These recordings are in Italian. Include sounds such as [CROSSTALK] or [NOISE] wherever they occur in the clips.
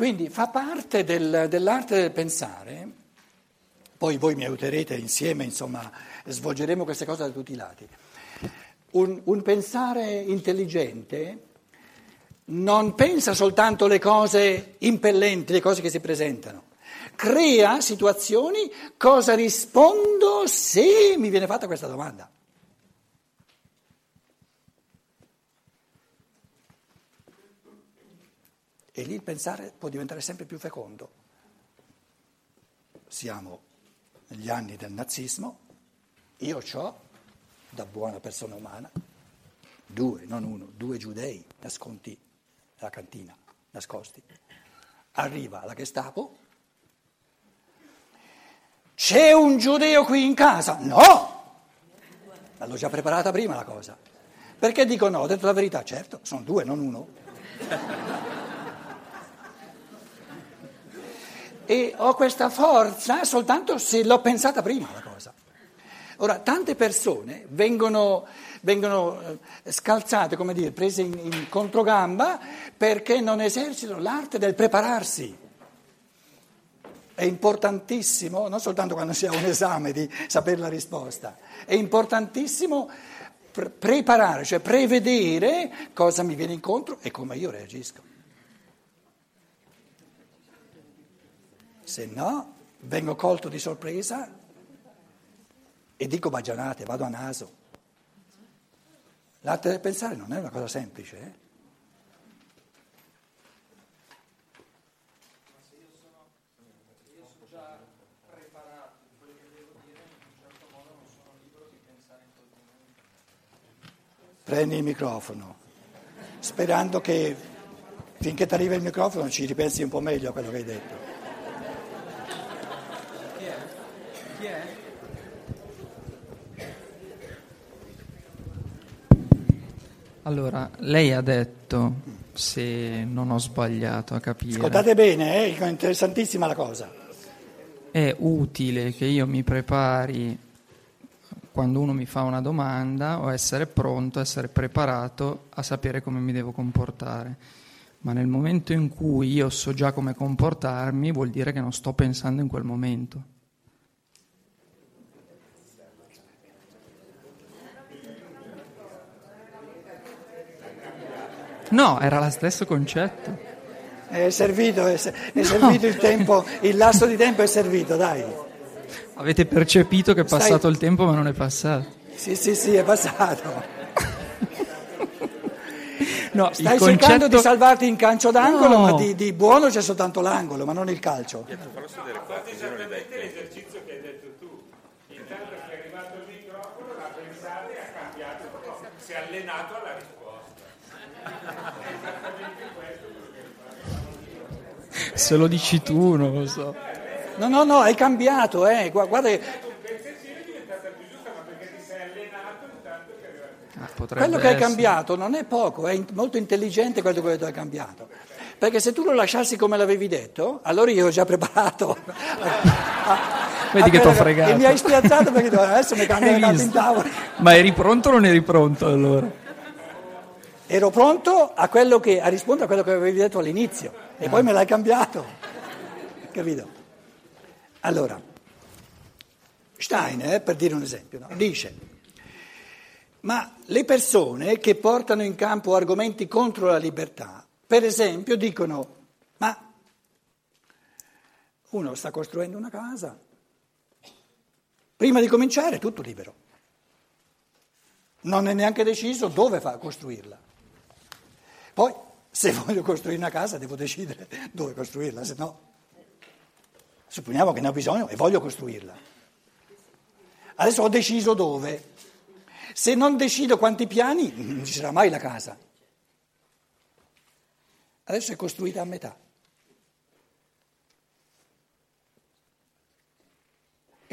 Quindi fa parte del, dell'arte del pensare, poi voi mi aiuterete insieme, insomma, svolgeremo queste cose da tutti i lati. Un, un pensare intelligente non pensa soltanto le cose impellenti, le cose che si presentano, crea situazioni, cosa rispondo se mi viene fatta questa domanda. E lì il pensare può diventare sempre più fecondo. Siamo negli anni del nazismo, io ho, da buona persona umana, due, non uno, due giudei nascondi nella cantina, nascosti. Arriva la Gestapo, c'è un giudeo qui in casa? No! L'ho già preparata prima la cosa. Perché dico no? Ho detto la verità, certo, sono due, non uno. E ho questa forza soltanto se l'ho pensata prima la cosa. Ora, tante persone vengono, vengono eh, scalzate, come dire, prese in, in controgamba perché non esercitano l'arte del prepararsi. È importantissimo, non soltanto quando si ha un esame di sapere la risposta, è importantissimo pre- preparare, cioè prevedere cosa mi viene incontro e come io reagisco. Se no, vengo colto di sorpresa e dico baggianate, vado a naso. L'arte del pensare non è una cosa semplice. Eh? Prendi il microfono, sperando che finché ti arriva il microfono ci ripensi un po' meglio a quello che hai detto. Chi è? Chi è? Allora, lei ha detto, se non ho sbagliato a capire... Ascoltate bene, eh, è interessantissima la cosa. È utile che io mi prepari quando uno mi fa una domanda o essere pronto, essere preparato a sapere come mi devo comportare. Ma nel momento in cui io so già come comportarmi, vuol dire che non sto pensando in quel momento. No, era lo stesso concetto. È servito, è, è servito il tempo, il lasso di tempo è servito, dai. Avete percepito che è passato Stai- il tempo ma non è passato. Sì, sì, sì, è passato. [LAUGHS] No, Stai il cercando concetto... di salvarti in calcio d'angolo, No. ma di, di buono c'è soltanto l'angolo, ma non il calcio. Fate esattamente l'esercizio che hai detto tu. Intanto che è arrivato il microfono, l'ha pensato e ha cambiato. Si è allenato alla risposta. È esattamente questo quello che Se lo dici tu, non lo so. No, no, no, hai cambiato, eh. Gua- Guarda, che ti. Ah, potrebbe quello che hai cambiato non è poco, è molto intelligente quello che hai cambiato. Perché se tu lo lasciassi come l'avevi detto, allora io ho già preparato. [LAUGHS] Vedi che t'ho quello fregato. E mi hai spiazzato perché adesso mi cambia in tavola. Ma eri pronto o non eri pronto allora? Ero pronto a, quello che, a rispondere a quello che avevi detto all'inizio e poi me l'hai cambiato. Capito? Allora, Stein, eh, per dire un esempio, no, dice, ma le persone che portano in campo argomenti contro la libertà, per esempio, dicono, ma uno sta costruendo una casa, prima di cominciare è tutto libero, non è neanche deciso dove fa costruirla. Poi, se [LAUGHS] voglio costruire una casa, devo decidere dove costruirla, se no, supponiamo che ne ho bisogno e voglio costruirla. Adesso ho deciso dove. Se non decido quanti piani, non ci sarà mai la casa. Adesso è costruita a metà.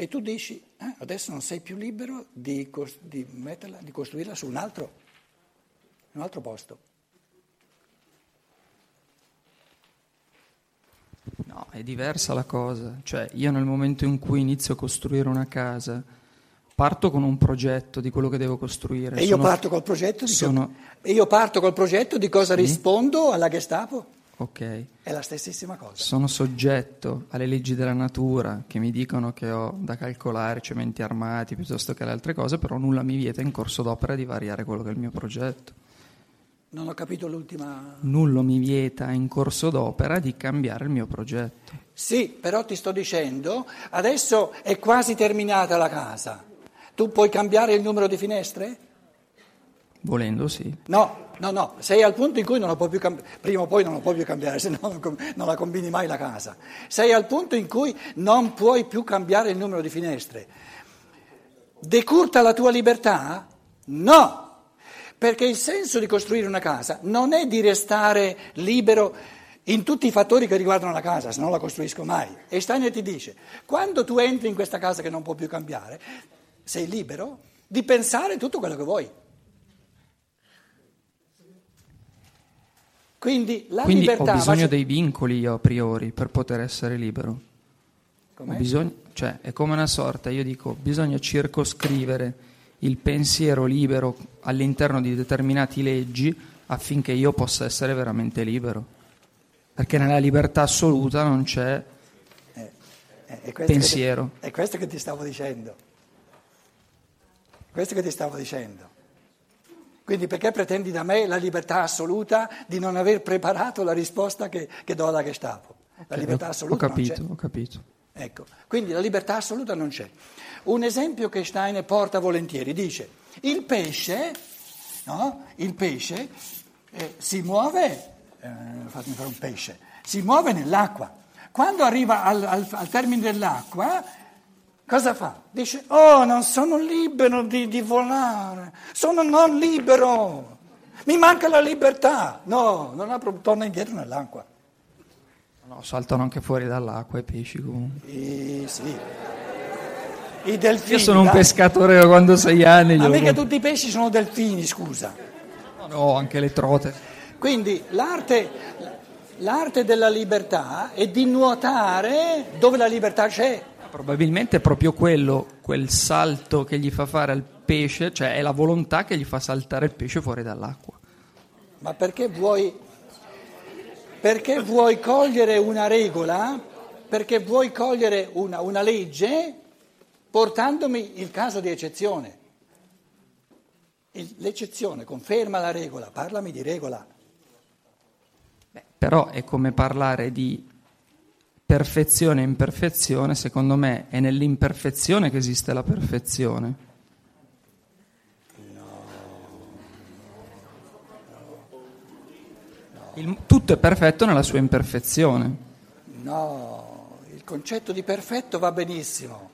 E tu dici, eh, adesso non sei più libero di, cos- di metterla, di costruirla su un altro, un altro posto. No, è diversa la cosa. Cioè, io nel momento in cui inizio a costruire una casa, parto con un progetto di quello che devo costruire. E io Sono- parto col progetto di, sono- e io parto col progetto di cosa rispondo alla Gestapo. ok. È la stessissima cosa. Sono soggetto alle leggi della natura che mi dicono che ho da calcolare cementi armati piuttosto che le altre cose, però nulla mi vieta in corso d'opera di variare quello che è il mio progetto. Non ho capito l'ultima... Nulla mi vieta in corso d'opera di cambiare il mio progetto. Sì, però ti sto dicendo, adesso è quasi terminata la casa. Tu puoi cambiare il numero di finestre? Volendo sì. No, no, no, sei al punto in cui non la puoi più cambiare, prima o poi non la puoi più cambiare, [LAUGHS] se no non com- non la combini mai la casa. Sei al punto in cui non puoi più cambiare il numero di finestre. Decurta la tua libertà? No, perché il senso di costruire una casa non è di restare libero in tutti i fattori che riguardano la casa, se non la costruisco mai. E Steiner ti dice, quando tu entri in questa casa che non può più cambiare, sei libero di pensare tutto quello che vuoi. Quindi la Quindi libertà... ho bisogno ma- dei vincoli io a priori per poter essere libero. Bisogno- cioè, è come una sorta, io dico, bisogna circoscrivere il pensiero libero all'interno di determinate leggi affinché io possa essere veramente libero. Perché nella libertà assoluta non c'è Eh, è questo pensiero. Ti, è questo che ti stavo dicendo. Questo che ti stavo dicendo. Quindi perché pretendi da me la libertà assoluta di non aver preparato la risposta che, che do alla Gestapo? La libertà ho assoluta non capito, ho capito. Ecco, quindi la libertà assoluta non c'è. Un esempio che Steiner porta volentieri dice: il pesce, no? Il pesce eh, si muove, eh, fatemi fare un pesce, si muove nell'acqua. Quando arriva al, al- al termine dell'acqua, cosa fa? Dice: Oh, non sono libero di, di volare, sono non libero, mi manca la libertà. No, non ha torna indietro nell'acqua. No, saltano anche fuori dall'acqua i pesci comunque. Eh, sì. I delfini. Io sono un dai. pescatore da quando sei anni. Ma glielo mica tutti i pesci sono delfini, scusa. No, no, anche le trote. Quindi l'arte, l'arte della libertà è di nuotare dove la libertà c'è. Probabilmente è proprio quello, quel salto che gli fa fare al pesce, cioè è la volontà che gli fa saltare il pesce fuori dall'acqua. Ma perché vuoi, perché vuoi cogliere una regola, perché vuoi cogliere una, una legge portandomi il caso di eccezione. L'eccezione conferma la regola, parlami di regola. Però è come parlare di perfezione e imperfezione, secondo me è nell'imperfezione che esiste la perfezione. Il- tutto è perfetto nella sua imperfezione. No, il concetto di perfetto va benissimo.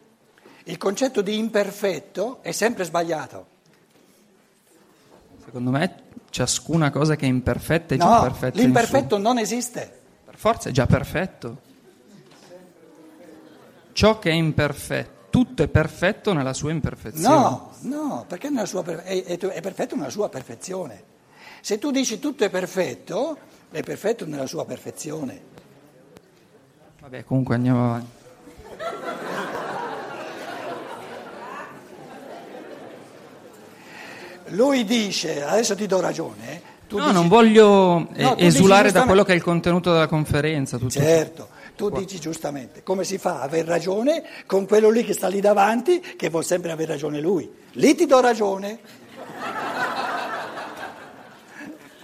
Il concetto di imperfetto è sempre sbagliato. Secondo me ciascuna cosa che è imperfetta è già No, perfetta. in l'imperfetto non esiste. Per forza è già perfetto. Ciò che è imperfetto, tutto è perfetto nella sua imperfezione. No, no, perché nella sua è, è- è perfetto nella sua perfezione. Se tu dici tutto è perfetto, è perfetto nella sua perfezione. Vabbè, comunque andiamo avanti. Lui dice, adesso ti do ragione, eh, tu no, dici- non voglio No, esulare da quello che è il contenuto della conferenza. Tutto Certo, tu dici giustamente, come si fa a aver ragione con quello lì che sta lì davanti, che vuol sempre aver ragione lui. Lì ti do ragione.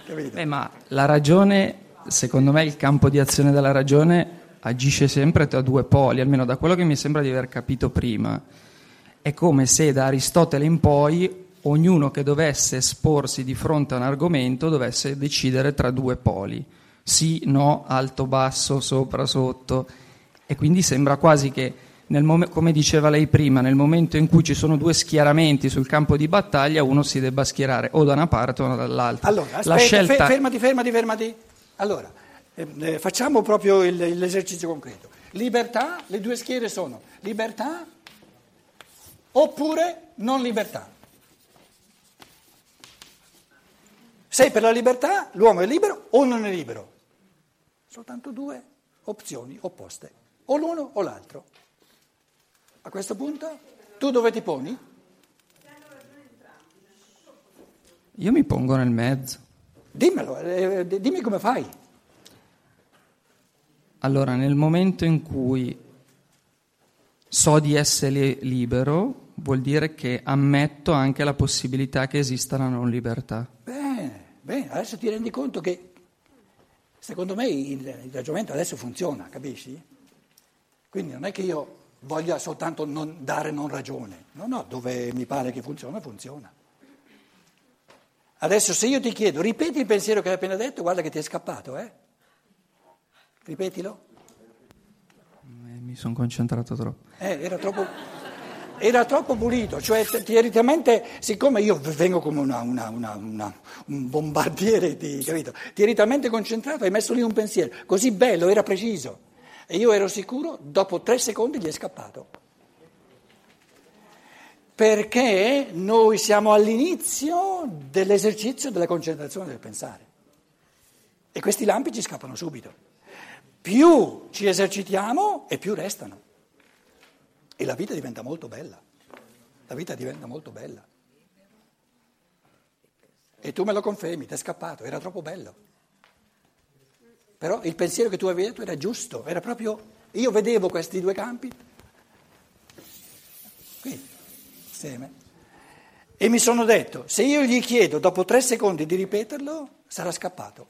Capito? Beh, ma la ragione, secondo me, il campo di azione della ragione agisce sempre tra due poli, almeno da quello che mi sembra di aver capito prima. È come se da Aristotele in poi ognuno che dovesse esporsi di fronte a un argomento dovesse decidere tra due poli, sì, no, alto, basso, sopra, sotto. E quindi sembra quasi che, mom- come diceva lei prima, nel momento in cui ci sono due schieramenti sul campo di battaglia, uno si debba schierare o da una parte o dall'altra. Allora, La aspetta, scelta... fe- fermati, fermati, fermati. Allora, eh, eh, facciamo proprio il- l'esercizio concreto. Libertà, le due schiere sono libertà oppure non libertà. Sei per la libertà, l'uomo è libero o non è libero? Soltanto due opzioni opposte, o l'uno o l'altro. A questo punto, tu dove ti poni? Io mi pongo nel mezzo. Dimmelo, eh, dimmi come fai. Allora, nel momento in cui so di essere libero, vuol dire che ammetto anche la possibilità che esista la non libertà. Bene, bene, adesso ti rendi conto che secondo me il, il ragionamento adesso funziona, capisci? Quindi non è che io voglia soltanto non dare non ragione, no, no, dove mi pare che funziona, funziona. Adesso se io ti chiedo, ripeti il pensiero che hai appena detto, guarda che ti è scappato, eh? Ripetilo. Eh, mi sono concentrato troppo. Eh, era troppo, era troppo pulito, cioè teoricamente, siccome io vengo come una, una, una, un bombardiere, di, capito? Teoricamente concentrato, hai messo lì un pensiero, così bello, era preciso. E io ero sicuro, dopo tre secondi gli è scappato. Perché noi siamo all'inizio dell'esercizio della concentrazione del pensare. E questi lampi ci scappano subito. Più ci esercitiamo e più restano. E la vita diventa molto bella. La vita diventa molto bella. E tu me lo confermi, ti è scappato, era troppo bello. Però il pensiero che tu avevi detto era giusto, era proprio... Io vedevo questi due campi, qui, insieme, e mi sono detto, se io gli chiedo dopo tre secondi di ripeterlo, sarà scappato.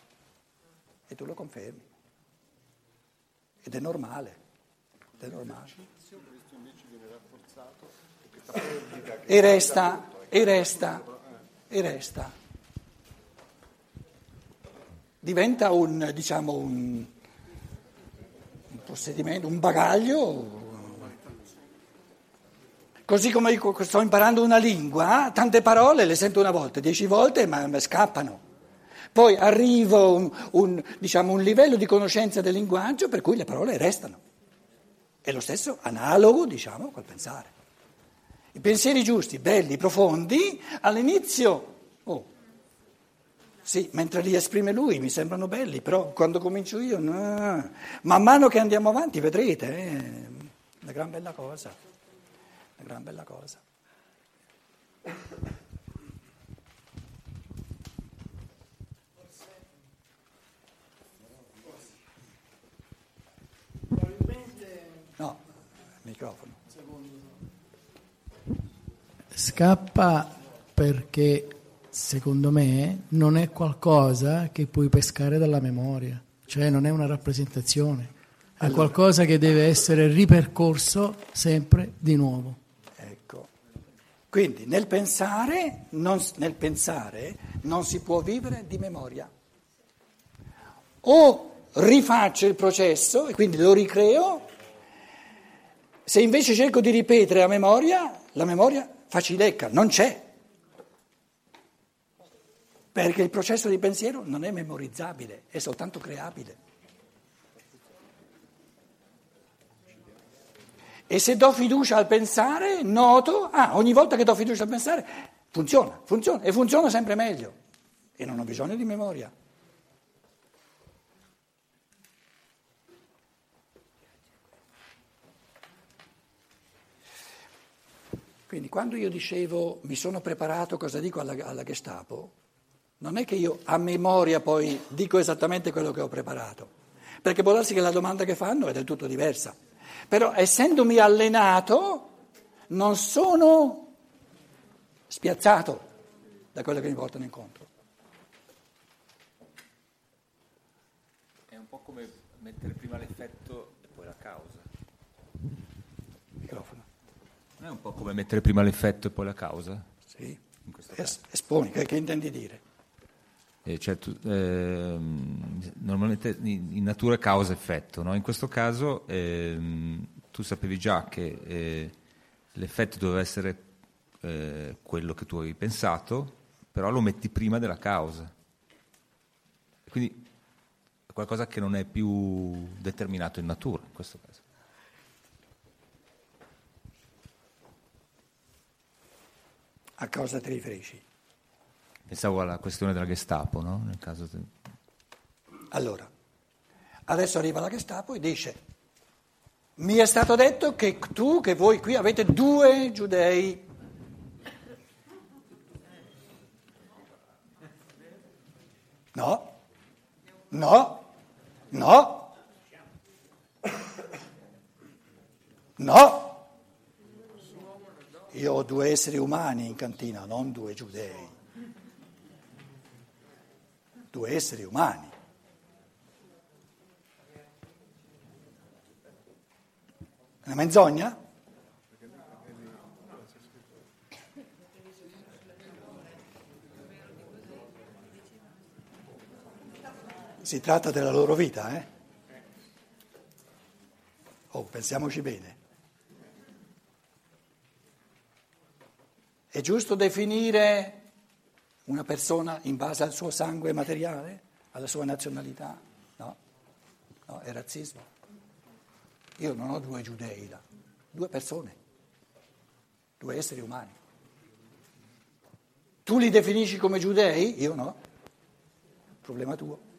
E tu lo confermi. Ed è normale. Ed è normale. E resta, e resta, e resta. Diventa un, diciamo, un, un possedimento, un bagaglio. Così come sto imparando una lingua, tante parole le sento una volta, dieci volte, ma scappano. Poi arrivo a un, un, diciamo, un livello di conoscenza del linguaggio per cui le parole restano. È lo stesso analogo, diciamo, col pensare. I pensieri giusti, belli, profondi, all'inizio, oh, sì, mentre li esprime lui mi sembrano belli, però quando comincio io, no. man mano che andiamo avanti vedrete, è eh, una gran bella cosa, una gran bella cosa. No, microfono. Scappa perché, secondo me, non è qualcosa che puoi pescare dalla memoria, cioè non è una rappresentazione, è allora. qualcosa che deve essere ripercorso sempre di nuovo. Ecco. Quindi nel pensare, non, nel pensare non si può vivere di memoria. O rifaccio il processo e quindi lo ricreo, se invece cerco di ripetere a memoria, la memoria facilecca, non c'è. Perché il processo di pensiero non è memorizzabile, è soltanto creabile. E se do fiducia al pensare, noto, ah, ogni volta che do fiducia al pensare, funziona, funziona e funziona sempre meglio. E non ho bisogno di memoria. Quindi quando io dicevo mi sono preparato cosa dico alla, alla Gestapo, non è che io a memoria poi dico esattamente quello che ho preparato, perché può darsi che la domanda che fanno è del tutto diversa. Però essendomi allenato non sono spiazzato da quello che mi portano incontro. È un po' come mettere prima l'effetto e poi la causa. Non è un po' come mettere prima l'effetto e poi la causa? Sì, es- esponi, che, che, intendi dire? Eh, cioè, tu, eh, normalmente in natura è causa-effetto, no? in questo caso eh, tu sapevi già che eh, l'effetto doveva essere eh, quello che tu avevi pensato, però lo metti prima della causa. Quindi è qualcosa che non è più determinato in natura in questo caso. A cosa ti riferisci? Pensavo alla questione della Gestapo, no? Nel caso di... Allora, adesso arriva la Gestapo e dice, mi è stato detto che tu, che voi qui avete due giudei. No, no, no. No! Io ho due esseri umani in cantina, non due giudei. Due esseri umani. Una menzogna? Si tratta della loro vita, eh? Oh, pensiamoci bene. È giusto definire una persona in base al suo sangue materiale, alla sua nazionalità? No, no, è razzismo. Io non ho due giudei là, due persone, due esseri umani. Tu li definisci come giudei? Io no. Problema tuo.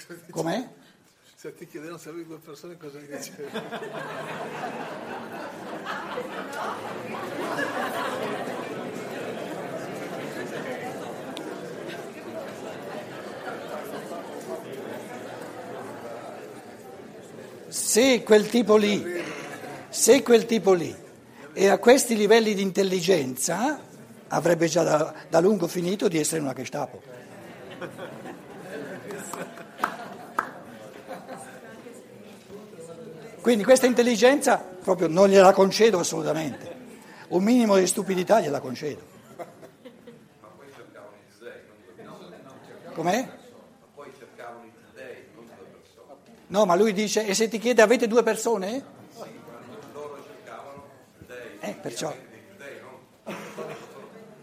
[LAUGHS] Com'è? Se ti chiedevano se avevi due persone cosa gli dicevi? Se quel tipo lì, se quel tipo lì è a questi livelli di intelligenza, avrebbe già da, da lungo finito di essere una Gestapo. Quindi questa intelligenza proprio non gliela concedo assolutamente. Un minimo di stupidità gliela concedo. Com'è? No, ma lui dice, e se ti chiede avete due persone? Eh, perciò.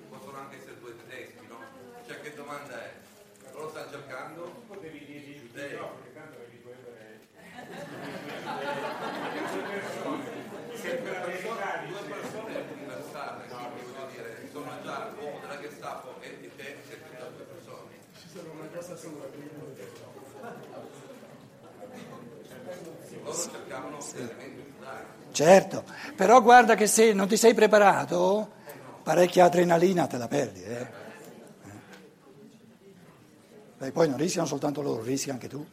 possono anche essere due tedeschi, no? Cioè che domanda è? Loro stanno cercando Potevi dirgli Giudei. no, perché tanto vedi due ebrei. Sempre la verità due dice, persone universali, quindi voglio dire, sono già l'uomo della Gestapo e di te siete già due Loro cercavano elementi giudaici. Certo, però guarda che se non ti sei preparato, parecchia adrenalina te la perdi. Eh? Eh. Beh, poi non rischiano soltanto loro, rischi anche tu.